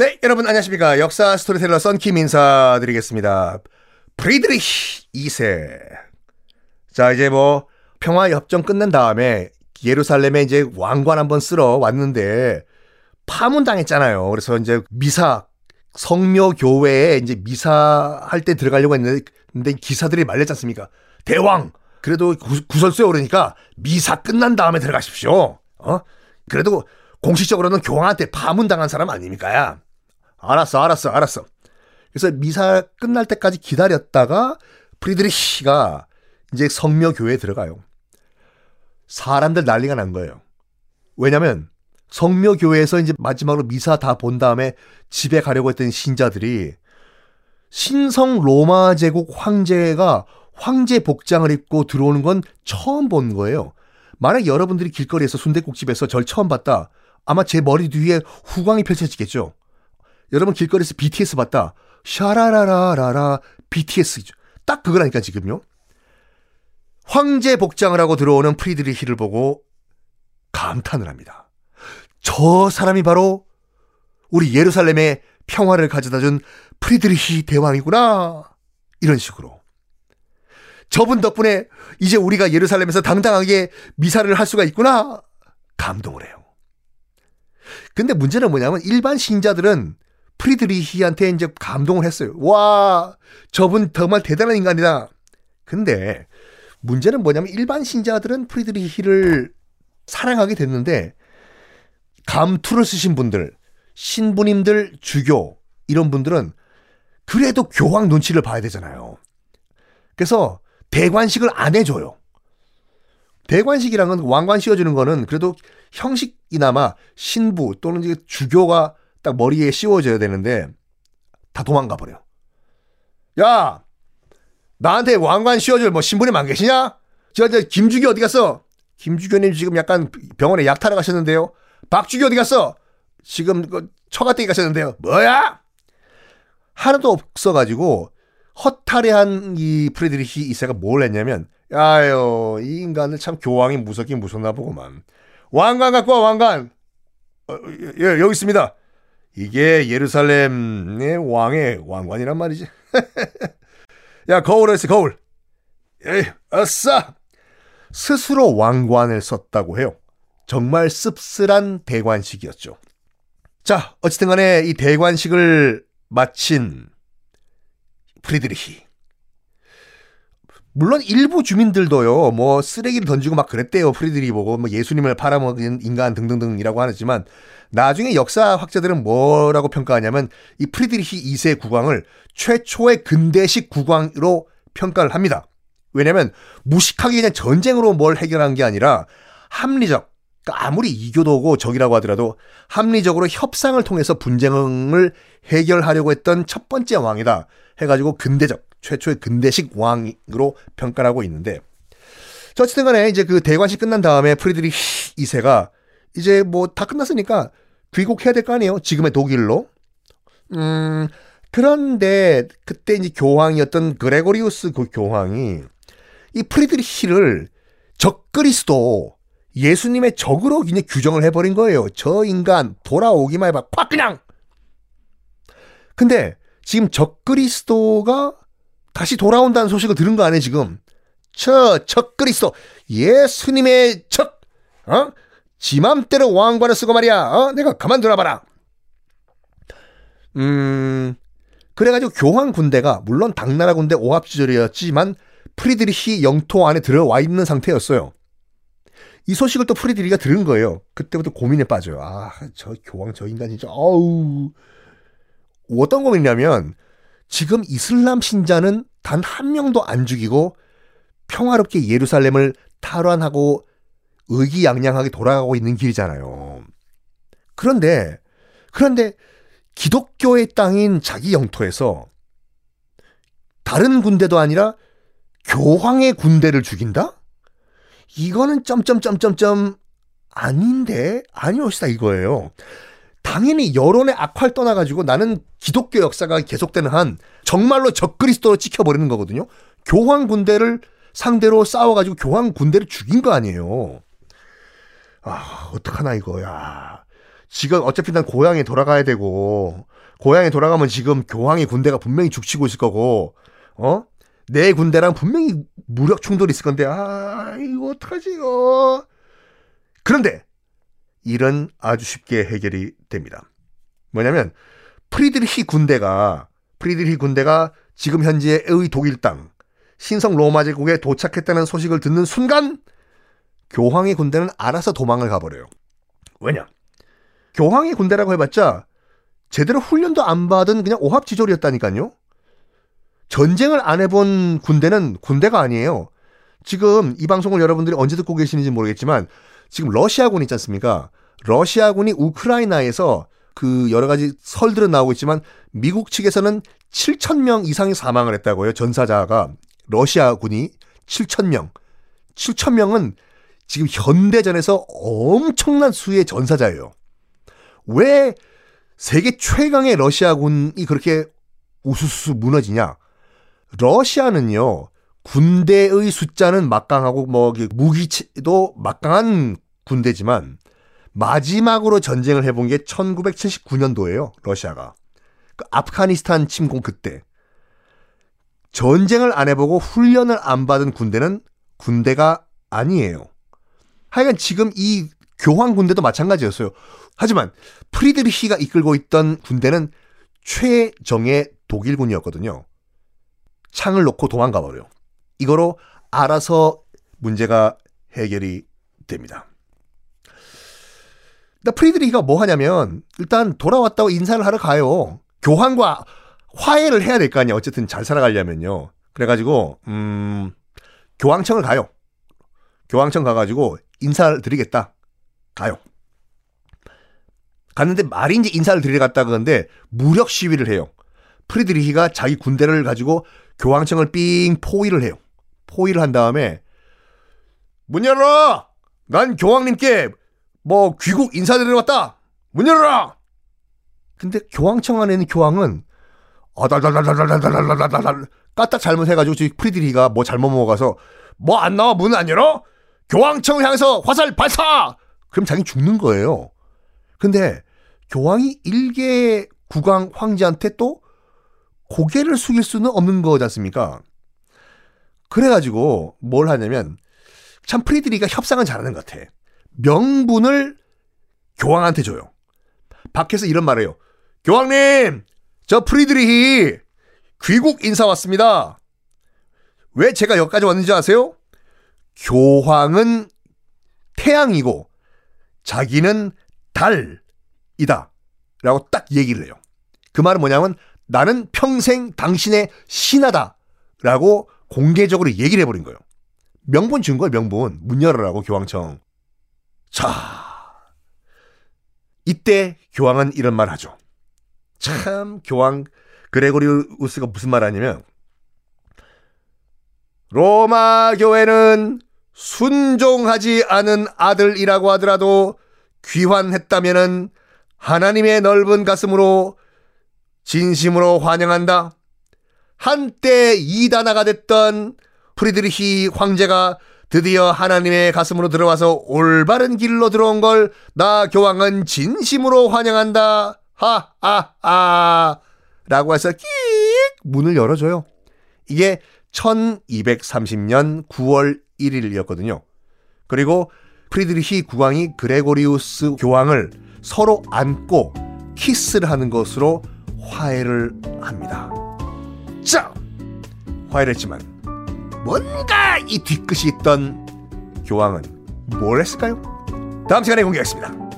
네, 여러분 안녕하십니까. 역사 스토리텔러 썬킴 인사드리겠습니다. 프리드리히 2세. 자, 이제 뭐 평화협정 끝난 다음에 예루살렘에 이제 왕관 한번 쓰러 왔는데 파문당했잖아요. 그래서 이제 미사 성묘 교회에 이제 미사할 때 들어가려고 했는데 기사들이 말렸지 않습니까? 대왕 그래도 구, 설수에 오르니까 미사 끝난 다음에 들어가십시오. 어? 그래도 공식적으로는 교황한테 파문당한 사람 아닙니까? 알았어, 알았어, 알았어. 그래서 미사 끝날 때까지 기다렸다가 프리드리히가 이제 성묘 교회에 들어가요. 사람들 난리가 난 거예요. 왜냐면 성묘 교회에서 이제 마지막으로 미사 다 본 다음에 집에 가려고 했던 신자들이 신성 로마 제국 황제가 황제 복장을 입고 들어오는 건 처음 본 거예요. 만약 여러분들이 길거리에서 순대국집에서 절 처음 봤다. 아마 제 머리 뒤에 후광이 펼쳐지겠죠. 여러분 길거리에서 BTS 봤다. 샤라라라라라 BTS죠. 딱 그거라니까 지금요. 황제 복장을 하고 들어오는 프리드리히를 보고 감탄을 합니다. 저 사람이 바로 우리 예루살렘의 평화를 가져다 준 프리드리히 대왕이구나. 이런 식으로. 저분 덕분에 이제 우리가 예루살렘에서 당당하게 미사를 할 수가 있구나. 감동을 해요. 근데 문제는 뭐냐면 일반 신자들은 프리드리히한테 이제 감동을 했어요. 와, 저분 정말 대단한 인간이다. 근데 문제는 뭐냐면 일반 신자들은 프리드리히를 사랑하게 됐는데 감투를 쓰신 분들, 신부님들, 주교 이런 분들은 그래도 교황 눈치를 봐야 되잖아요. 그래서 대관식을 안 해줘요. 대관식이랑은 왕관 씌워주는 거는 그래도 형식이나마 신부 또는 주교가 딱 머리에 씌워져야 되는데 다 도망가 버려. 야, 나한테 왕관 씌워줄 뭐 신부님 안 계시냐? 저, 저 김주기 어디 갔어? 김주교님 지금 약간 병원에 약 타러 가셨는데요. 박주기 어디 갔어? 지금 그 처가댁에 가셨는데요. 뭐야? 하나도 없어가지고 허탈해한 이 프레드리히 이세가 뭘 했냐면 야요 이 인간을 참 교황이 무섭긴 무섭나 보구만. 왕관 갖고 와 왕관. 어, 예, 여기 있습니다. 이게 예루살렘의 왕의 왕관이란 말이지. 야, 거울을 써, 거울. 에이, 아싸! 스스로 왕관을 썼다고 해요. 정말 씁쓸한 대관식이었죠. 자, 어쨌든 간에 이 대관식을 마친 프리드리히. 물론 일부 주민들도요, 뭐 쓰레기를 던지고 막 그랬대요. 프리드리히 보고 뭐 예수님을 팔아먹은 인간 등등등이라고 하지만 나중에 역사 학자들은 뭐라고 평가하냐면 이 프리드리히 2세 국왕을 최초의 근대식 국왕으로 평가를 합니다. 왜냐면 무식하게 그냥 전쟁으로 뭘 해결한 게 아니라 합리적, 그러니까 아무리 이교도고 적이라고 하더라도 합리적으로 협상을 통해서 분쟁을 해결하려고 했던 첫 번째 왕이다. 해가지고 근대적, 최초의 근대식 왕으로 평가를 하고 있는데, 어쨌든 간에 이제 그 대관식 끝난 다음에 프리드리히 2세가 이제 뭐 다 끝났으니까 귀국해야 될 거 아니에요? 지금의 독일로. 음, 그런데 그때 이제 교황이었던 그레고리우스 그 교황이 이 프리드리히를 적그리스도 예수님의 적으로 이제 규정을 해버린 거예요. 저 인간 돌아오기만 해봐. 콱 그냥. 근데 지금 적그리스도가 다시 돌아온다는 소식을 들은 거 아니에요 지금? 저 적 그리스도 예수님의 적 어? 지 맘대로 왕관을 쓰고 말이야. 어? 내가 가만두나 봐라. 음, 그래가지고 교황 군대가 물론 당나라 군대 오합 시절이었지만 프리드리히 영토 안에 들어와 있는 상태였어요. 이 소식을 또 프리드리히가 들은 거예요. 그때부터 고민에 빠져요. 아, 저 교황 저 인간 진짜 어우. 어떤 고민이냐면 지금 이슬람 신자는 단 한 명도 안 죽이고 평화롭게 예루살렘을 탈환하고 의기양양하게 돌아가고 있는 길이잖아요. 그런데, 그런데 기독교의 땅인 자기 영토에서 다른 군대도 아니라 교황의 군대를 죽인다? 이거는 점점점점점 아닌데 아니옵시다 이거예요. 당연히 여론의 악화를 떠나가지고 나는 기독교 역사가 계속되는 한 정말로 적그리스도로 찍혀버리는 거거든요. 교황 군대를 상대로 싸워가지고 교황 군대를 죽인 거 아니에요. 아, 어떡하나, 이거야. 지금 어차피 난 고향에 돌아가야 되고 고향에 돌아가면 지금 교황의 군대가 분명히 죽치고 있을 거고 어? 내 군대랑 분명히 무력 충돌이 있을 건데 아 이거 어떡하지 어 그런데 일은 아주 쉽게 해결이 됩니다. 뭐냐면 프리드리히 군대가 프리드리히 군대가 지금 현재의 독일 땅 신성 로마 제국에 도착했다는 소식을 듣는 순간 교황의 군대는 알아서 도망을 가버려요. 왜냐? 교황의 군대라고 해봤자 제대로 훈련도 안 받은 그냥 오합지졸이었다니까요. 전쟁을 안 해본 군대는 군대가 아니에요. 지금 이 방송을 여러분들이 언제 듣고 계시는지 모르겠지만 지금 러시아군 있지 않습니까? 러시아군이 우크라이나에서 그 여러 가지 설들은 나오고 있지만 미국 측에서는 7천 명 이상이 사망을 했다고요. 전사자가 러시아군이 7천 명. 7천 명은 지금 현대전에서 엄청난 수의 전사자예요. 왜 세계 최강의 러시아군이 그렇게 우수수 무너지냐? 러시아는요, 군대의 숫자는 막강하고 뭐 무기도 막강한 군대지만 마지막으로 전쟁을 해본 게 1979년도예요. 러시아가. 그 아프가니스탄 침공 그때. 전쟁을 안 해보고 훈련을 안 받은 군대는 군대가 아니에요. 하여간 지금 이 교황 군대도 마찬가지였어요. 하지만 프리드리히가 이끌고 있던 군대는 최정의 독일군이었거든요. 창을 놓고 도망가 버려요. 이거로 알아서 문제가 해결이 됩니다. 나 프리드리히가 뭐 하냐면 일단 돌아왔다고 인사를 하러 가요. 교황과 화해를 해야 될 거 아니야. 어쨌든 잘 살아가려면요. 그래가지고 음 교황청을 가요. 교황청 가가지고 인사를 드리겠다. 가요. 갔는데 말인지 인사를 드리러 갔다 그러는데 무력 시위를 해요. 프리드리히가 자기 군대를 가지고 교황청을 삥 포위를 해요. 포위를 한 다음에 문 열어! 난 교황님께 뭐 귀국 인사드리러 왔다. 문 열어라. 근데 교황청 안에 있는 교황은 아달달달달달달달달달 까딱 잘못해가지고 지금 프리드리히가 뭐 잘못 먹어가서 뭐 안 나와 문 안 열어? 교황청을 향해서 화살 발사! 그럼 자기 죽는 거예요. 근데 교황이 일개 국왕 황제한테 또 고개를 숙일 수는 없는 거지 않습니까? 그래가지고 뭘 하냐면 참 프리드리가 협상은 잘하는 것 같아. 명분을 교황한테 줘요. 밖에서 이런 말을 해요. 교황님, 저 프리드리히 귀국 인사 왔습니다. 왜 제가 여기까지 왔는지 아세요? 교황은 태양이고 자기는 달이다. 라고 딱 얘기를 해요. 그 말은 뭐냐면 나는 평생 당신의 신하다. 라고 공개적으로 얘기를 해버린 거예요. 명분 준 거예요, 명분. 문 열어라고 교황청. 자, 이때 교황은 이런 말 하죠. 참, 교황 그레고리우스가 무슨 말 하냐면, 로마 교회는 순종하지 않은 아들이라고 하더라도 귀환했다면은 하나님의 넓은 가슴으로 진심으로 환영한다. 한때 이단아가 됐던 프리드리히 황제가 드디어 하나님의 가슴으로 들어와서 올바른 길로 들어온 걸 나 교황은 진심으로 환영한다. 하하하. 라고 해서 끽 문을 열어줘요. 이게 1230년 9월 1일이었거든요. 그리고 프리드리히 국왕이 그레고리우스 교황을 서로 안고 키스를 하는 것으로 화해를 합니다. 자, 화해를 했지만 뭔가 이 뒤끝이 있던 교황은 뭘 했을까요? 다음 시간에 공개하겠습니다.